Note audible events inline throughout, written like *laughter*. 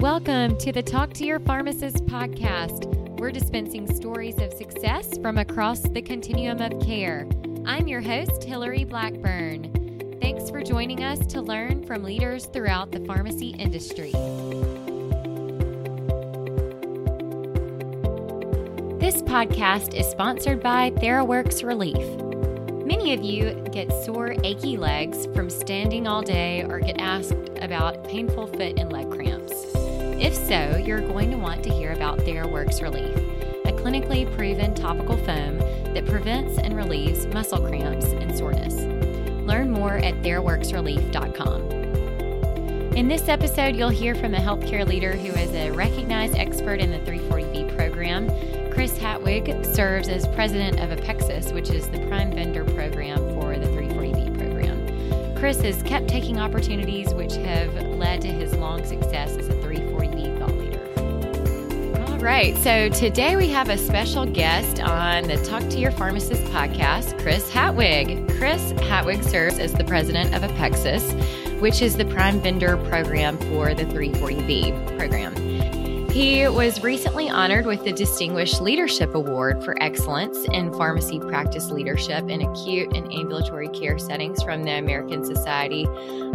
Welcome to the Talk to Your Pharmacist podcast. We're dispensing stories of success from across the continuum of care. I'm your host, Hillary Blackburn. Thanks for joining us to learn from leaders throughout the pharmacy industry. This podcast is sponsored by Theraworx Relief. Many of you get sore, achy legs from standing all day or get asked about painful foot and leg cramps. If so, you're going to want to hear about Theraworx Relief, a clinically proven topical foam that prevents and relieves muscle cramps and soreness. Learn more at TheraworxRelief.com. In this episode, you'll hear from a healthcare leader who is a recognized expert in the 340B program. Chris Hatwig serves as president of Apexus, which is the prime vendor program for the 340B program. Chris has kept taking opportunities which have led to his long success as a right, so today we have a special guest on the Talk to Your Pharmacist podcast, Chris Hatwig. Chris Hatwig serves as the president of Apexus, which is the prime vendor program for the 340B program. He was recently honored with the Distinguished Leadership Award for Excellence in Pharmacy Practice Leadership in Acute and Ambulatory Care Settings from the American Society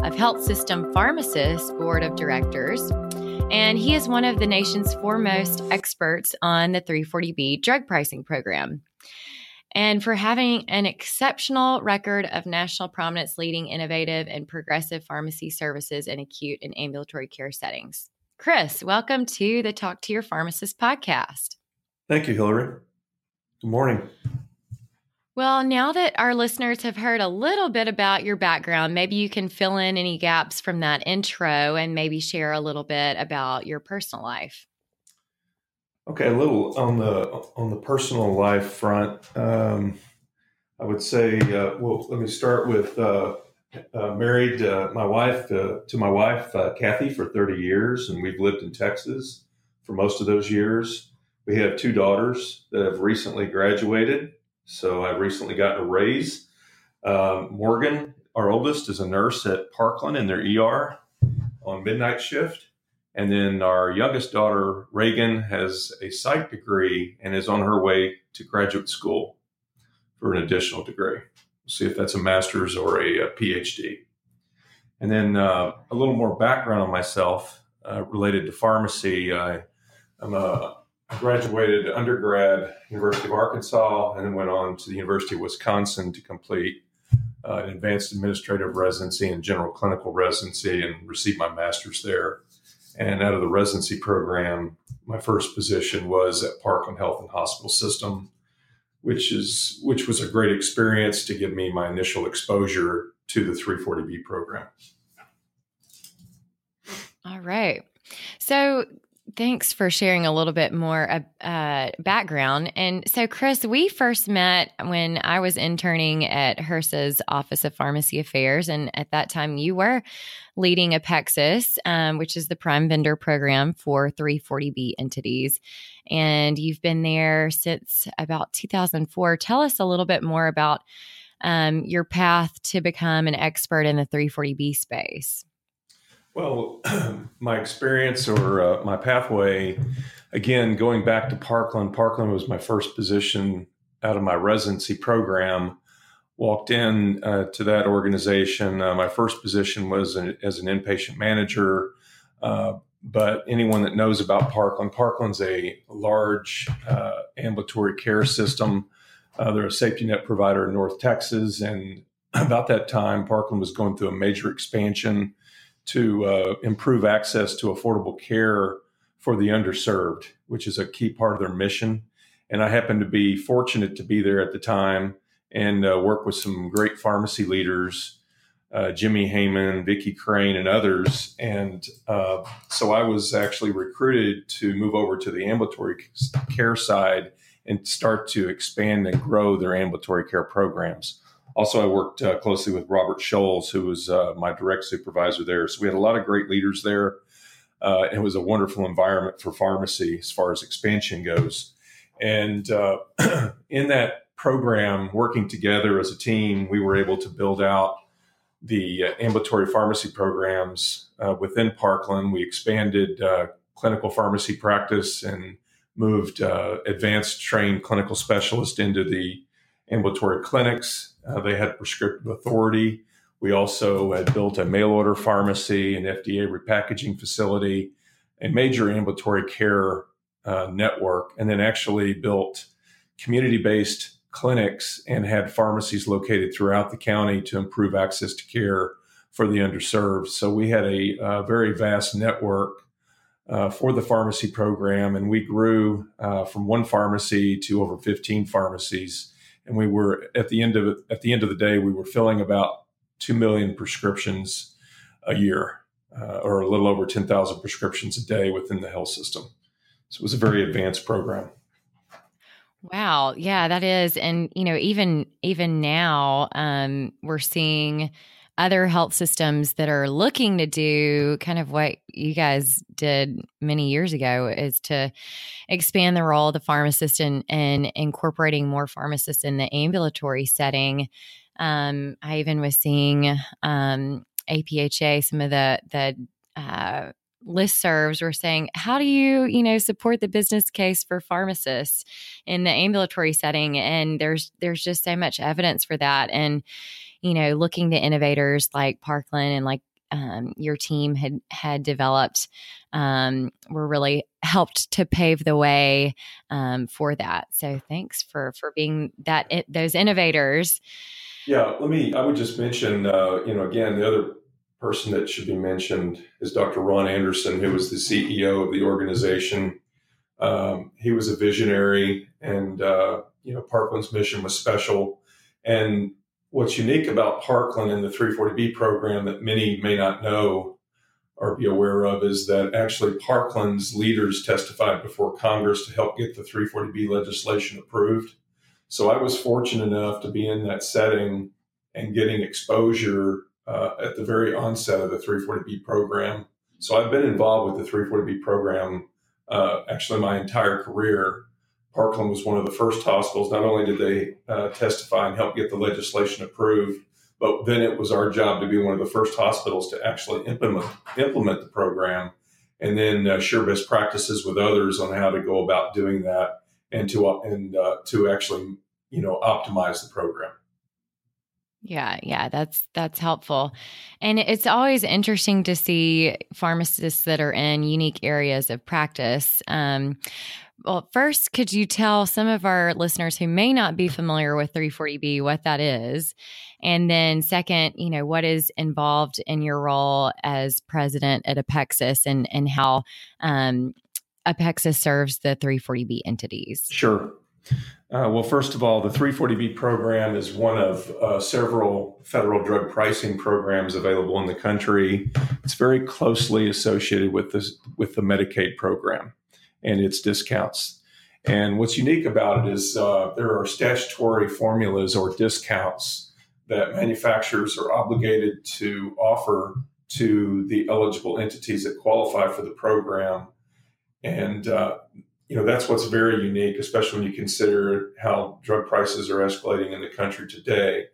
of Health System Pharmacists Board of Directors. And he is one of the nation's foremost experts on the 340B drug pricing program. And for having an exceptional record of national prominence leading innovative and progressive pharmacy services in acute and ambulatory care settings. Chris, welcome to the Talk to Your Pharmacist podcast. Thank you, Hillary. Good morning. Well, now that our listeners have heard a little bit about your background, maybe you can fill in any gaps from that intro and maybe share a little bit about your personal life. Okay, a little on the on the personal life front. Um, I would say, uh, well, let me start with uh, uh, married uh, my wife uh, to my wife uh, Kathy for 30 years, and we've lived in Texas for most of those years. We have two daughters that have recently graduated, so I've recently got a raise. Um, Morgan, our oldest, is a nurse at Parkland in their ER on midnight shift. And then our youngest daughter, Reagan, has a psych degree and is on her way to graduate school for an additional degree. We'll see if that's a master's or a, a PhD. And then uh, a little more background on myself uh, related to pharmacy. I, am a graduated undergrad University of Arkansas, and then went on to the University of Wisconsin to complete uh, an advanced administrative residency and general clinical residency, and received my master's there. And out of the residency program, my first position was at Parkland Health and Hospital System, which is which was a great experience to give me my initial exposure to the 340B program. All right. So thanks for sharing a little bit more uh, background. And so, Chris, we first met when I was interning at HRSA's Office of Pharmacy Affairs. And at that time, you were leading Apexus, um, which is the prime vendor program for 340B entities. And you've been there since about 2004. Tell us a little bit more about um, your path to become an expert in the 340B space. Well, *clears throat* my experience or uh, my pathway, again, going back to Parkland, Parkland was my first position out of my residency program walked in uh, to that organization. Uh, my first position was an, as an inpatient manager. Uh, but anyone that knows about Parkland, Parkland's a large uh, ambulatory care system. Uh, they're a safety net provider in North Texas. And *clears throat* about that time, Parkland was going through a major expansion to uh, improve access to affordable care for the underserved, which is a key part of their mission. And I happened to be fortunate to be there at the time and uh, work with some great pharmacy leaders, uh, Jimmy Heyman, Vicki Crane, and others. And uh, so I was actually recruited to move over to the ambulatory care side and start to expand and grow their ambulatory care programs. Also, I worked uh, closely with Robert Scholes, who was uh, my direct supervisor there. So we had a lot of great leaders there. Uh, it was a wonderful environment for pharmacy as far as expansion goes. And *clears throat* in that program, working together as a team, we were able to build out the uh, ambulatory pharmacy programs uh, within Parkland. We expanded uh, clinical pharmacy practice and moved uh, advanced trained clinical specialists into the ambulatory clinics. Uh, they had prescriptive authority. We also had built a mail order pharmacy, an FDA repackaging facility, a major ambulatory care uh, network, and then actually built community based clinics and had pharmacies located throughout the county to improve access to care for the underserved. So we had a, a very vast network uh, for the pharmacy program, and we grew uh, from one pharmacy to over 15 pharmacies. And we were at the end of at the end of the day, we were filling about two million prescriptions a year, uh, or a little over 10,000 prescriptions a day within the health system. So it was a very advanced program. Wow. Yeah, that is. And, you know, even even now, um, we're seeing other health systems that are looking to do kind of what you guys did many years ago is to expand the role of the pharmacist and, incorporating more pharmacists in the ambulatory setting. Um, I even was seeing um, APHA, some of the the uh, listservs were saying, how do you, you know, support the business case for pharmacists in the ambulatory setting? And there's there's just so much evidence for that. And, you know, looking to innovators like Parkland and like um, your team had had developed um, were really helped to pave the way um, for that. So thanks for for being that those innovators. Yeah, let me. I would just mention, uh, you know, again, the other person that should be mentioned is Dr. Ron Anderson, who was the CEO of the organization. Um, he was a visionary, and uh, you know Parkland's mission was special. And what's unique about Parkland and the 340B program that many may not know or be aware of is that actually Parkland's leaders testified before Congress to help get the 340B legislation approved. So I was fortunate enough to be in that setting and getting exposure uh, at the very onset of the 340B program. So I've been involved with the 340B program uh, actually my entire career. Parkland was one of the first hospitals. Not only did they uh, testify and help get the legislation approved, but then it was our job to be one of the first hospitals to actually implement implement the program, and then uh, share best practices with others on how to go about doing that, and to uh, and uh, to actually you know optimize the program. Yeah, yeah, that's that's helpful. And it's always interesting to see pharmacists that are in unique areas of practice. Um, well, first, could you tell some of our listeners who may not be familiar with 340B what that is? And then, second, you know, what is involved in your role as president at Apexus and, and how um, Apexus serves the 340B entities? Sure. Uh, well, first of all, the 340B program is one of uh, several federal drug pricing programs available in the country. It's very closely associated with this with the Medicaid program and its discounts. And what's unique about it is uh, there are statutory formulas or discounts that manufacturers are obligated to offer to the eligible entities that qualify for the program. And uh, you know that's what's very unique, especially when you consider how drug prices are escalating in the country today.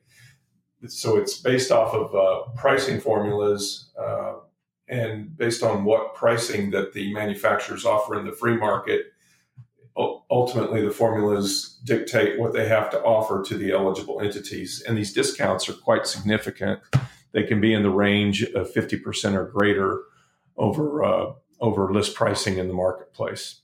So it's based off of uh, pricing formulas uh, and based on what pricing that the manufacturers offer in the free market. Ultimately, the formulas dictate what they have to offer to the eligible entities, and these discounts are quite significant. They can be in the range of fifty percent or greater over uh, over list pricing in the marketplace.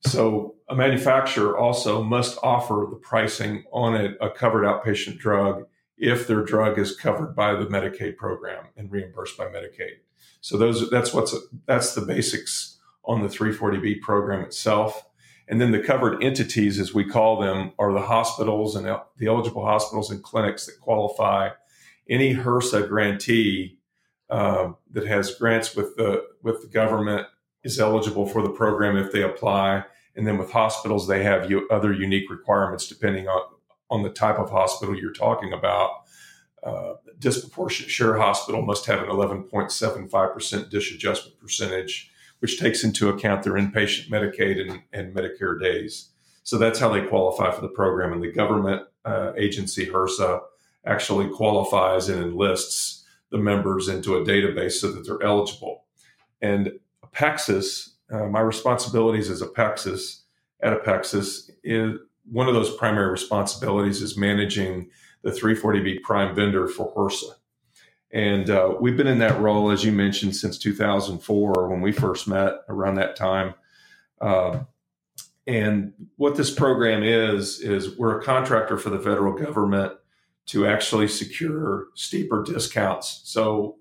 So a manufacturer also must offer the pricing on a, a, covered outpatient drug if their drug is covered by the Medicaid program and reimbursed by Medicaid. So those that's what's that's the basics on the 340B program itself. And then the covered entities, as we call them, are the hospitals and the eligible hospitals and clinics that qualify. Any HRSA grantee uh, that has grants with the with the government is eligible for the program if they apply. And then with hospitals, they have other unique requirements depending on, on the type of hospital you're talking about. Uh, disproportionate share hospital must have an 11.75% DSH adjustment percentage, which takes into account their inpatient Medicaid and, and Medicare days. So that's how they qualify for the program. And the government uh, agency, HRSA, actually qualifies and enlists the members into a database so that they're eligible. And Apexus, uh, my responsibilities as Apexus at Apexus is one of those primary responsibilities is managing the 340B prime vendor for HRSA. And uh, we've been in that role, as you mentioned, since 2004 when we first met around that time. Uh, and what this program is, is we're a contractor for the federal government to actually secure steeper discounts. So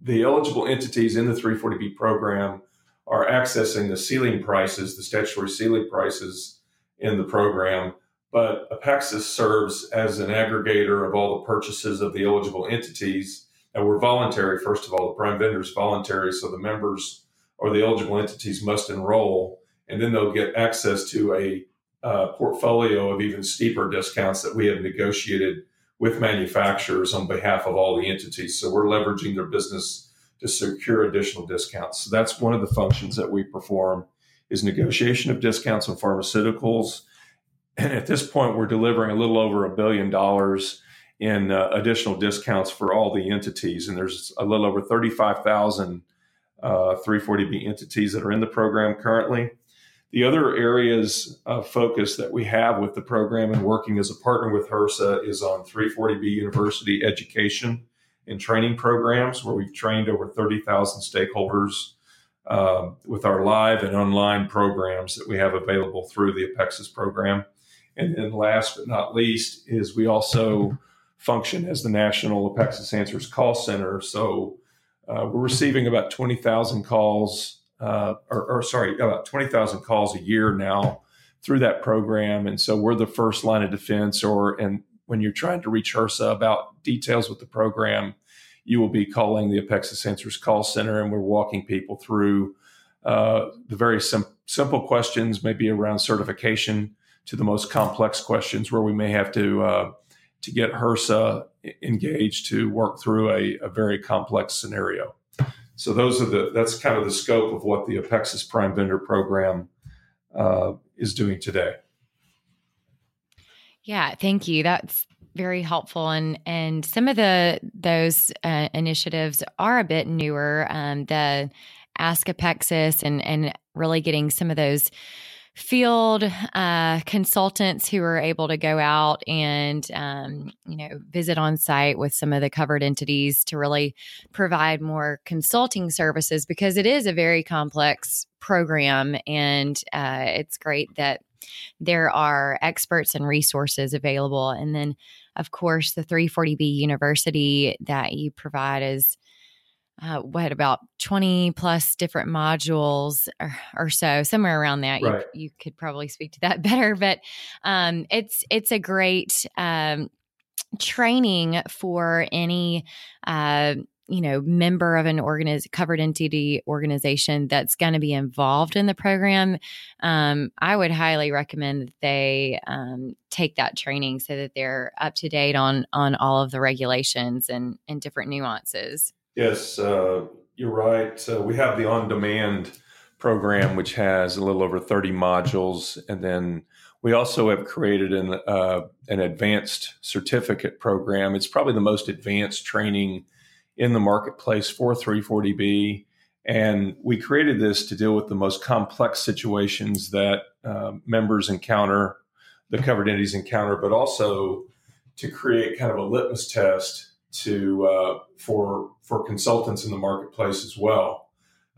the eligible entities in the 340B program are accessing the ceiling prices, the statutory ceiling prices in the program. But Apexus serves as an aggregator of all the purchases of the eligible entities. And we're voluntary, first of all, the prime vendor is voluntary. So the members or the eligible entities must enroll, and then they'll get access to a uh, portfolio of even steeper discounts that we have negotiated with manufacturers on behalf of all the entities. So we're leveraging their business to secure additional discounts. So that's one of the functions that we perform is negotiation of discounts on pharmaceuticals. And at this point, we're delivering a little over a billion dollars in uh, additional discounts for all the entities. And there's a little over 35,000 uh, 340B entities that are in the program currently. The other areas of focus that we have with the program and working as a partner with HRSA is on 340B University education and training programs, where we've trained over 30,000 stakeholders uh, with our live and online programs that we have available through the Apexus program. And then last but not least is we also function as the National Apexus Answers call center. So uh, we're receiving about 20,000 calls uh, or, or, sorry, about 20,000 calls a year now through that program. And so we're the first line of defense or, and when you're trying to reach HRSA about details with the program, you will be calling the Apexus Answers call center and we're walking people through uh, the very sim- simple questions, maybe around certification to the most complex questions where we may have to, uh, to get HRSA engaged to work through a, a very complex scenario. So those are the that's kind of the scope of what the Apexus Prime Vendor Program uh, is doing today. Yeah, thank you. That's very helpful, and and some of the those uh, initiatives are a bit newer. Um, the Ask Apexus and and really getting some of those field uh, consultants who are able to go out and um, you know visit on site with some of the covered entities to really provide more consulting services because it is a very complex program and uh, it's great that there are experts and resources available. And then of course the 340b university that you provide is uh, what about 20 plus different modules or, or so somewhere around that. Right. you, you, could probably speak to that *laughs* better but um, it's it's a great um, training for any uh, you know member of an organiz- covered entity organization that's going to be involved in the program. Um, i would highly recommend that they um, take that training so that they're up to date on on all of the regulations and and different nuances Yes, uh, you're right. Uh, we have the on demand program, which has a little over 30 modules. And then we also have created an, uh, an advanced certificate program. It's probably the most advanced training in the marketplace for 340B. And we created this to deal with the most complex situations that uh, members encounter, the covered entities encounter, but also to create kind of a litmus test to uh, for for consultants in the marketplace as well.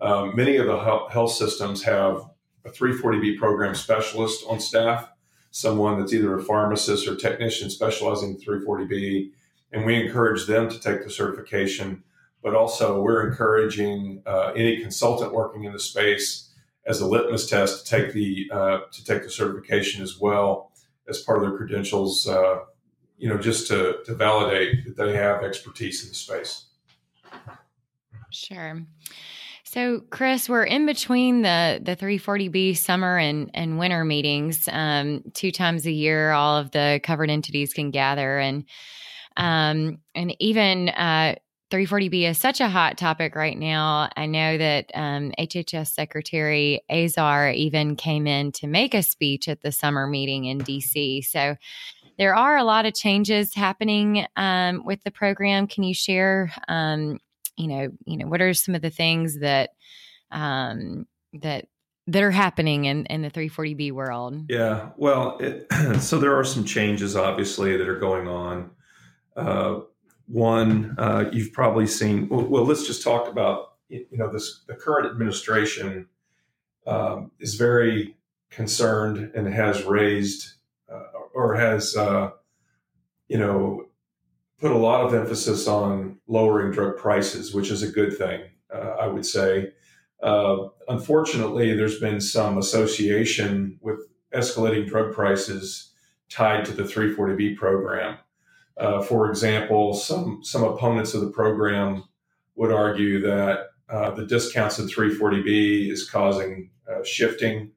Um, many of the health systems have a 340B program specialist on staff, someone that's either a pharmacist or technician specializing in 340B, and we encourage them to take the certification. But also, we're encouraging uh, any consultant working in the space as a litmus test to take the uh, to take the certification as well as part of their credentials uh, you know, just to, to validate that they have expertise in the space. Sure. So, Chris, we're in between the the 340B summer and and winter meetings. Um, two times a year, all of the covered entities can gather, and um, and even uh, 340B is such a hot topic right now. I know that um, HHS Secretary Azar even came in to make a speech at the summer meeting in DC. So there are a lot of changes happening um, with the program. Can you share, um, you know, you know, what are some of the things that um, that that are happening in in the 340B world? Yeah, well, it, *clears throat* so there are some changes obviously that are going on. Uh, one, uh, you've probably seen. Well, well, let's just talk about you know this. The current administration um, is very concerned and has raised or has uh, you know put a lot of emphasis on lowering drug prices, which is a good thing, uh, I would say. Uh, unfortunately, there's been some association with escalating drug prices tied to the 340B program. Uh, for example, some some opponents of the program would argue that uh, the discounts in 340B is causing uh, shifting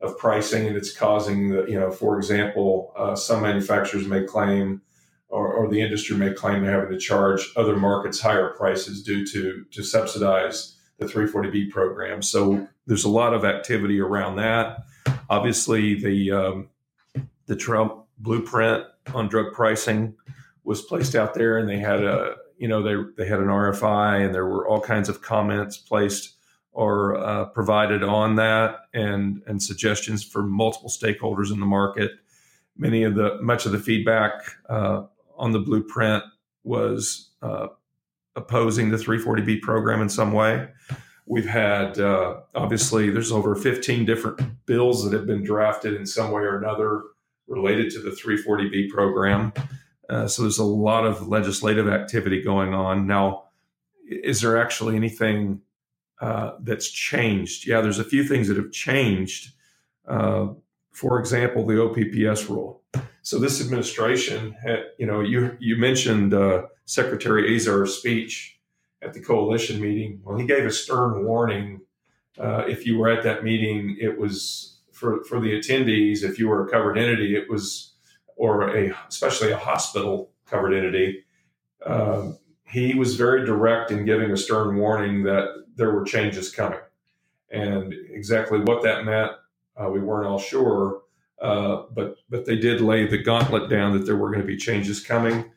of pricing, and it's causing the you know, for example, uh, some manufacturers may claim, or, or, the industry may claim they're having to charge other markets higher prices due to to subsidize the 340B program. So there's a lot of activity around that. Obviously, the um, the Trump blueprint on drug pricing was placed out there, and they had a you know they they had an RFI, and there were all kinds of comments placed or uh, provided on that, and and suggestions for multiple stakeholders in the market. Many of the much of the feedback uh, on the blueprint was uh, opposing the 340B program in some way. We've had uh, obviously there's over 15 different bills that have been drafted in some way or another related to the 340B program. Uh, so there's a lot of legislative activity going on. Now, is there actually anything uh, that's changed? Yeah, there's a few things that have changed. Uh, for example, the OPPS rule. So this administration, had, you know, you you mentioned uh, Secretary Azar's speech at the coalition meeting. Well, he gave a stern warning. Uh, if you were at that meeting, it was for for the attendees. If you were a covered entity, it was or a especially a hospital covered entity, um, he was very direct in giving a stern warning that there were changes coming, and exactly what that meant, uh, we weren't all sure. Uh, but but they did lay the gauntlet down that there were going to be changes coming.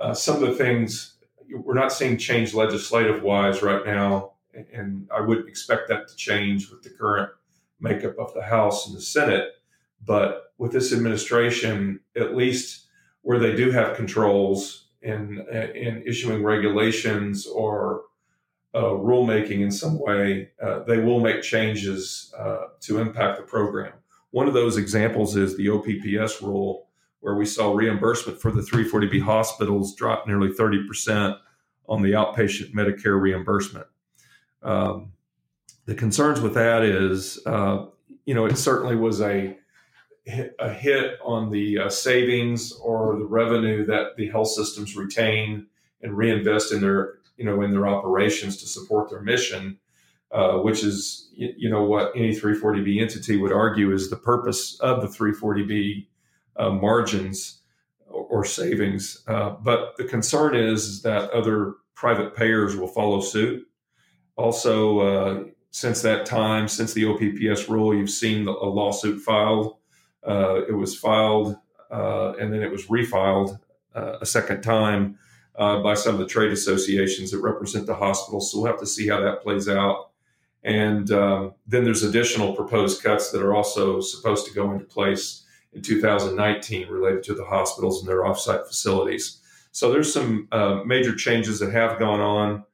Uh, some of the things we're not seeing change legislative wise right now, and I wouldn't expect that to change with the current makeup of the House and the Senate. But with this administration, at least where they do have controls in in issuing regulations or uh, rulemaking in some way, uh, they will make changes uh, to impact the program. One of those examples is the OPPS rule, where we saw reimbursement for the 340B hospitals drop nearly 30% on the outpatient Medicare reimbursement. Um, the concerns with that is, uh, you know, it certainly was a a hit on the uh, savings or the revenue that the health systems retain and reinvest in their you know in their operations to support their mission uh, which is you know what any 340b entity would argue is the purpose of the 340b uh, margins or, or savings. Uh, but the concern is, is, that other private payers will follow suit. Also uh, since that time since the opps rule you've seen a lawsuit filed uh, it was filed uh, and then it was refiled uh, a second time uh, by some of the trade associations that represent the hospitals. So we'll have to see how that plays out. And um, then there's additional proposed cuts that are also supposed to go into place in 2019 related to the hospitals and their offsite facilities. So there's some uh, major changes that have gone on.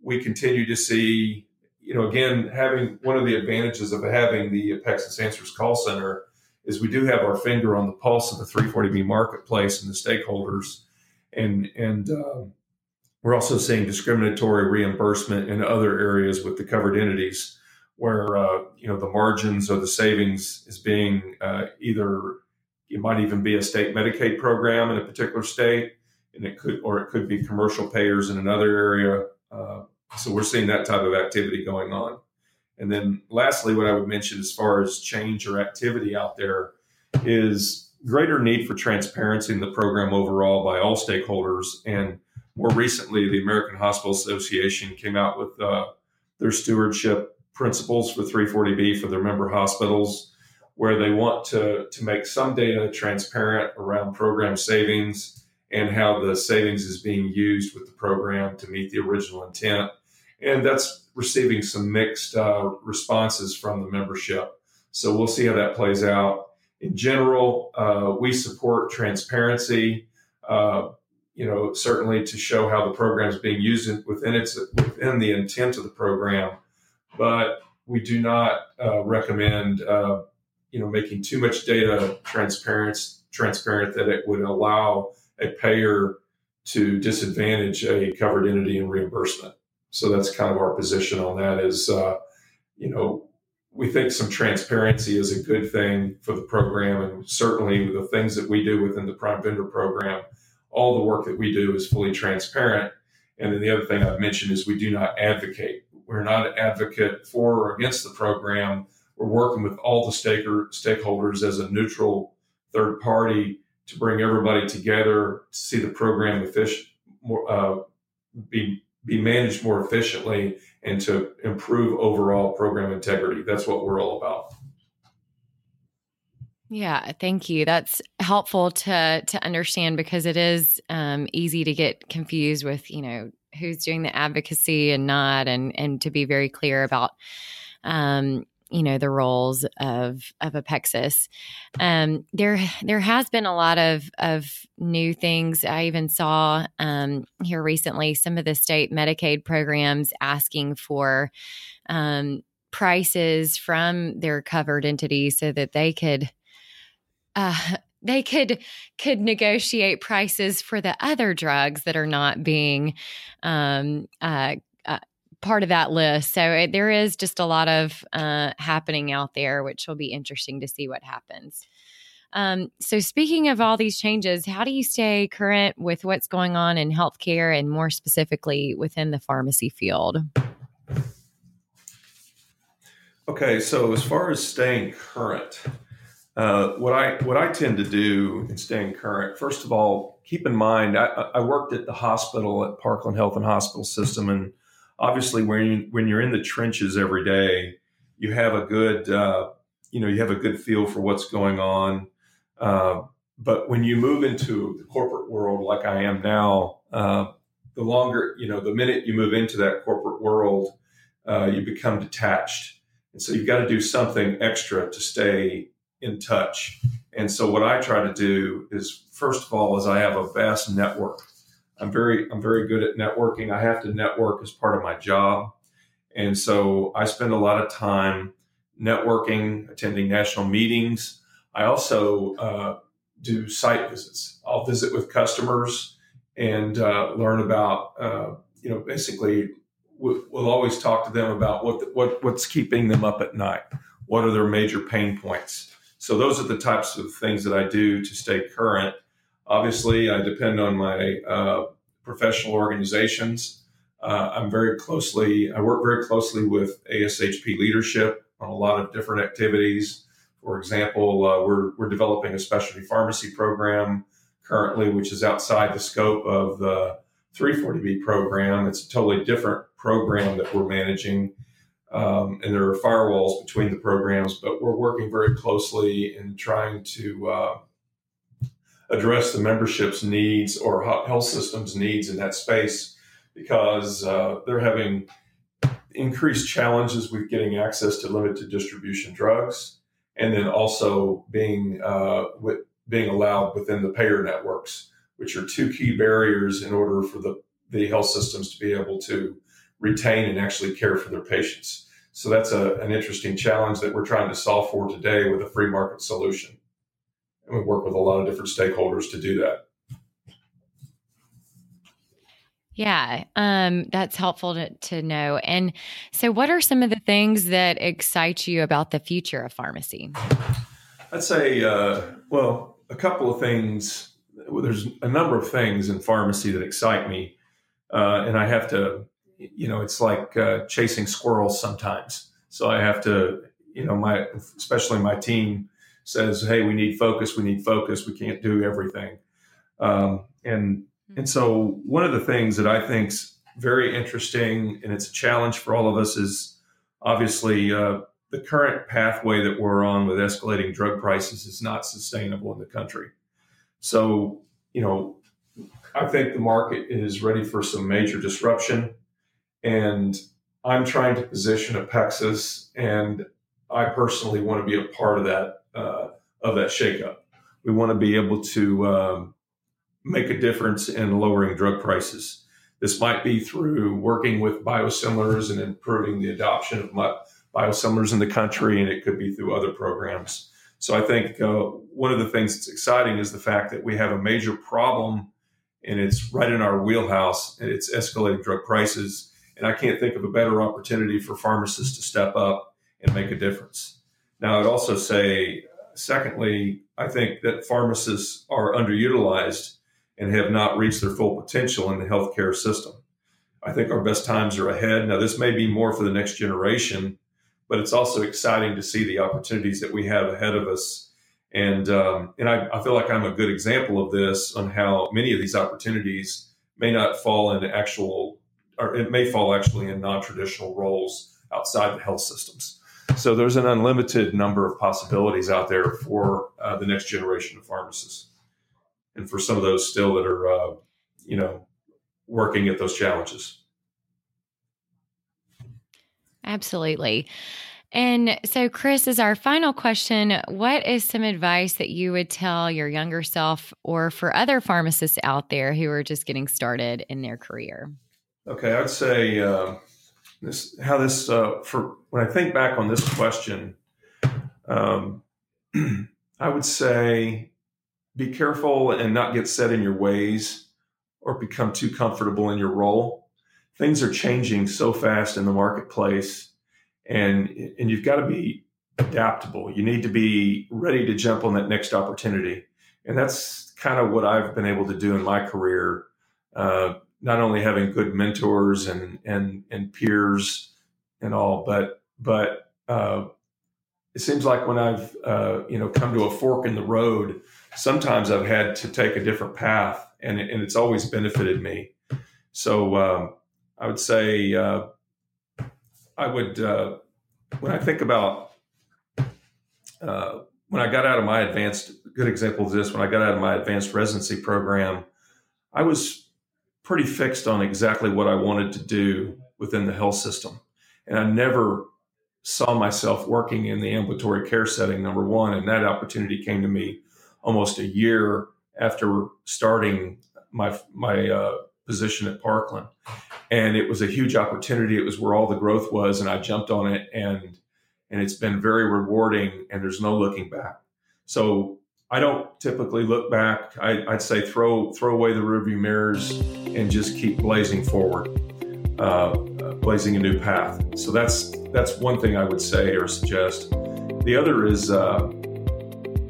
We continue to see, you know, again, having one of the advantages of having the Apexus Answers call center is we do have our finger on the pulse of the 340B marketplace and the stakeholders, and and uh, we're also seeing discriminatory reimbursement in other areas with the covered entities, where uh, you know the margins or the savings is being uh, either it might even be a state Medicaid program in a particular state, and it could or it could be commercial payers in another area. Uh, so we're seeing that type of activity going on. And then lastly, what I would mention as far as change or activity out there is greater need for transparency in the program overall by all stakeholders. And more recently, the American Hospital Association came out with uh, their stewardship principles for 340B for their member hospitals, where they want to, to make some data transparent around program savings and how the savings is being used with the program to meet the original intent. And that's receiving some mixed uh, responses from the membership. So we'll see how that plays out. In general, uh, we support transparency. Uh, you know, certainly to show how the program is being used within its within the intent of the program, but we do not uh, recommend uh, you know making too much data transparent transparent that it would allow a payer to disadvantage a covered entity in reimbursement. So that's kind of our position on that. Is uh, you know we think some transparency is a good thing for the program, and certainly with the things that we do within the prime vendor program, all the work that we do is fully transparent. And then the other thing I've mentioned is we do not advocate. We're not an advocate for or against the program. We're working with all the staker, stakeholders as a neutral third party to bring everybody together to see the program efficient, more, uh, be be managed more efficiently and to improve overall program integrity. That's what we're all about. Yeah, thank you. That's helpful to to understand because it is um, easy to get confused with you know who's doing the advocacy and not, and and to be very clear about um, you know the roles of of Apexus. Um, there there has been a lot of of new things. I even saw um, here recently some of the state Medicaid programs asking for um, prices from their covered entities so that they could. Uh, they could could negotiate prices for the other drugs that are not being um, uh, part of that list. So it, there is just a lot of uh, happening out there, which will be interesting to see what happens. Um, so, speaking of all these changes, how do you stay current with what's going on in healthcare and more specifically within the pharmacy field? Okay, so as far as staying current, uh, what I what I tend to do in staying current, first of all, keep in mind I, I worked at the hospital at Parkland Health and Hospital System, and obviously when you, when you're in the trenches every day, you have a good uh, you know you have a good feel for what's going on. Uh, but when you move into the corporate world, like I am now, uh, the longer you know, the minute you move into that corporate world, uh, you become detached, and so you've got to do something extra to stay in touch. And so what I try to do is, first of all, is I have a vast network I'm very I'm very good at networking. I have to network as part of my job, and so I spend a lot of time networking, attending national meetings. I also uh, do site visits. I'll visit with customers and uh, learn about uh, you know basically we'll always talk to them about what what what's keeping them up at night. What are their major pain points? So those are the types of things that I do to stay current Obviously, I depend on my uh, professional organizations. Uh, I'm very closely, I work very closely with ASHP leadership on a lot of different activities. For example, uh, we're, we're developing a specialty pharmacy program currently, which is outside the scope of the 340B program. It's a totally different program that we're managing. Um, and there are firewalls between the programs, but we're working very closely in trying to uh, address the membership's needs or health systems needs in that space because uh, they're having increased challenges with getting access to limited distribution drugs and then also being uh, with, being allowed within the payer networks which are two key barriers in order for the, the health systems to be able to retain and actually care for their patients. So that's a, an interesting challenge that we're trying to solve for today with a free market solution and we work with a lot of different stakeholders to do that. Yeah, um, that's helpful to, to know. And so, what are some of the things that excite you about the future of pharmacy? I'd say, uh, well, a couple of things. Well, there's a number of things in pharmacy that excite me, uh, and I have to, you know, it's like uh, chasing squirrels sometimes. So I have to, you know, my especially my team says, "Hey, we need focus. We need focus. We can't do everything." Um, and hmm. and so one of the things that I think's very interesting, and it's a challenge for all of us, is obviously uh, the current pathway that we're on with escalating drug prices is not sustainable in the country. So, you know, I think the market is ready for some major disruption. And I'm trying to position Apexus, and I personally want to be a part of that uh, of that shakeup. We want to be able to um, make a difference in lowering drug prices. This might be through working with biosimilars and improving the adoption of biosimilars in the country, and it could be through other programs. So I think uh, one of the things that's exciting is the fact that we have a major problem, and it's right in our wheelhouse, and it's escalating drug prices. And I can't think of a better opportunity for pharmacists to step up and make a difference. Now, I'd also say, secondly, I think that pharmacists are underutilized and have not reached their full potential in the healthcare system. I think our best times are ahead. Now, this may be more for the next generation, but it's also exciting to see the opportunities that we have ahead of us. And um, and I, I, feel like I'm a good example of this on how many of these opportunities may not fall into actual, or it may fall actually in non-traditional roles outside the health systems. So there's an unlimited number of possibilities out there for uh, the next generation of pharmacists, and for some of those still that are, uh, you know, working at those challenges. Absolutely. And so, Chris, is our final question What is some advice that you would tell your younger self or for other pharmacists out there who are just getting started in their career? Okay, I'd say uh, this how this, uh, for when I think back on this question, um, *clears throat* I would say be careful and not get set in your ways or become too comfortable in your role. Things are changing so fast in the marketplace and and you've got to be adaptable. You need to be ready to jump on that next opportunity. And that's kind of what i've been able to do in my career uh, not only having good mentors and and and peers and all but but uh, it seems like when i've uh, you know come to a fork in the road sometimes i've had to take a different path and, and it's always benefited me. So um, I would say uh, I would uh, when I think about uh, when I got out of my advanced good example of this when I got out of my advanced residency program, I was pretty fixed on exactly what I wanted to do within the health system, and I never saw myself working in the ambulatory care setting. Number one, and that opportunity came to me almost a year after starting my my uh, position at Parkland. And it was a huge opportunity. It was where all the growth was, and I jumped on it and and it's been very rewarding and there's no looking back. So I don't typically look back. I, would say throw throw away the rearview mirrors and just keep blazing forward, uh, blazing a new path. So that's that's one thing I would say or suggest. The other is uh,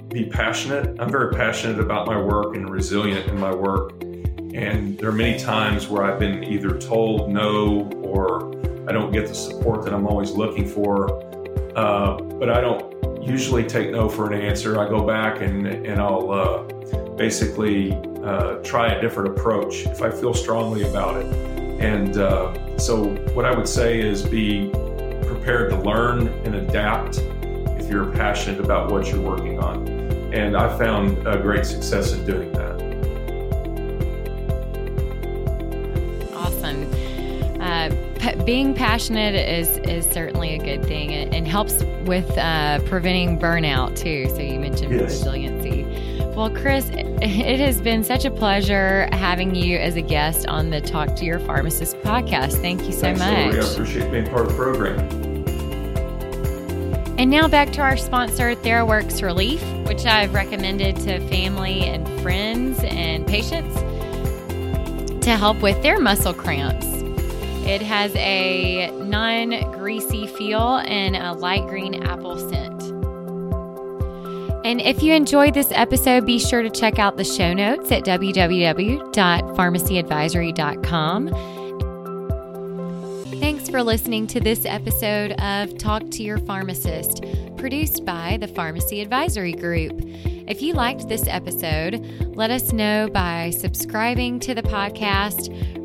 be passionate. I'm very passionate about my work and resilient in my work. And there are many times where I've been either told no or I don't get the support that I'm always looking for. Uh, but I don't usually take no for an answer. I go back and, and I'll uh, basically uh, try a different approach if I feel strongly about it. And uh, so, what I would say is be prepared to learn and adapt if you're passionate about what you're working on. And I've found great success in doing that. Being passionate is is certainly a good thing and, and helps with uh, preventing burnout too. So you mentioned yes. resiliency. Well, Chris, *laughs* it has been such a pleasure having you as a guest on the Talk to Your Pharmacist podcast. Thank you so much. I appreciate being part of the program. And now back to our sponsor, Theraworx Relief, which I've recommended to family and friends and patients to help with their muscle cramps. It has a non greasy feel and a light green apple scent. And if you enjoyed this episode, be sure to check out the show notes at www.pharmacyadvisory.com. Thanks for listening to this episode of Talk to Your Pharmacist, produced by the Pharmacy Advisory Group. If you liked this episode, let us know by subscribing to the podcast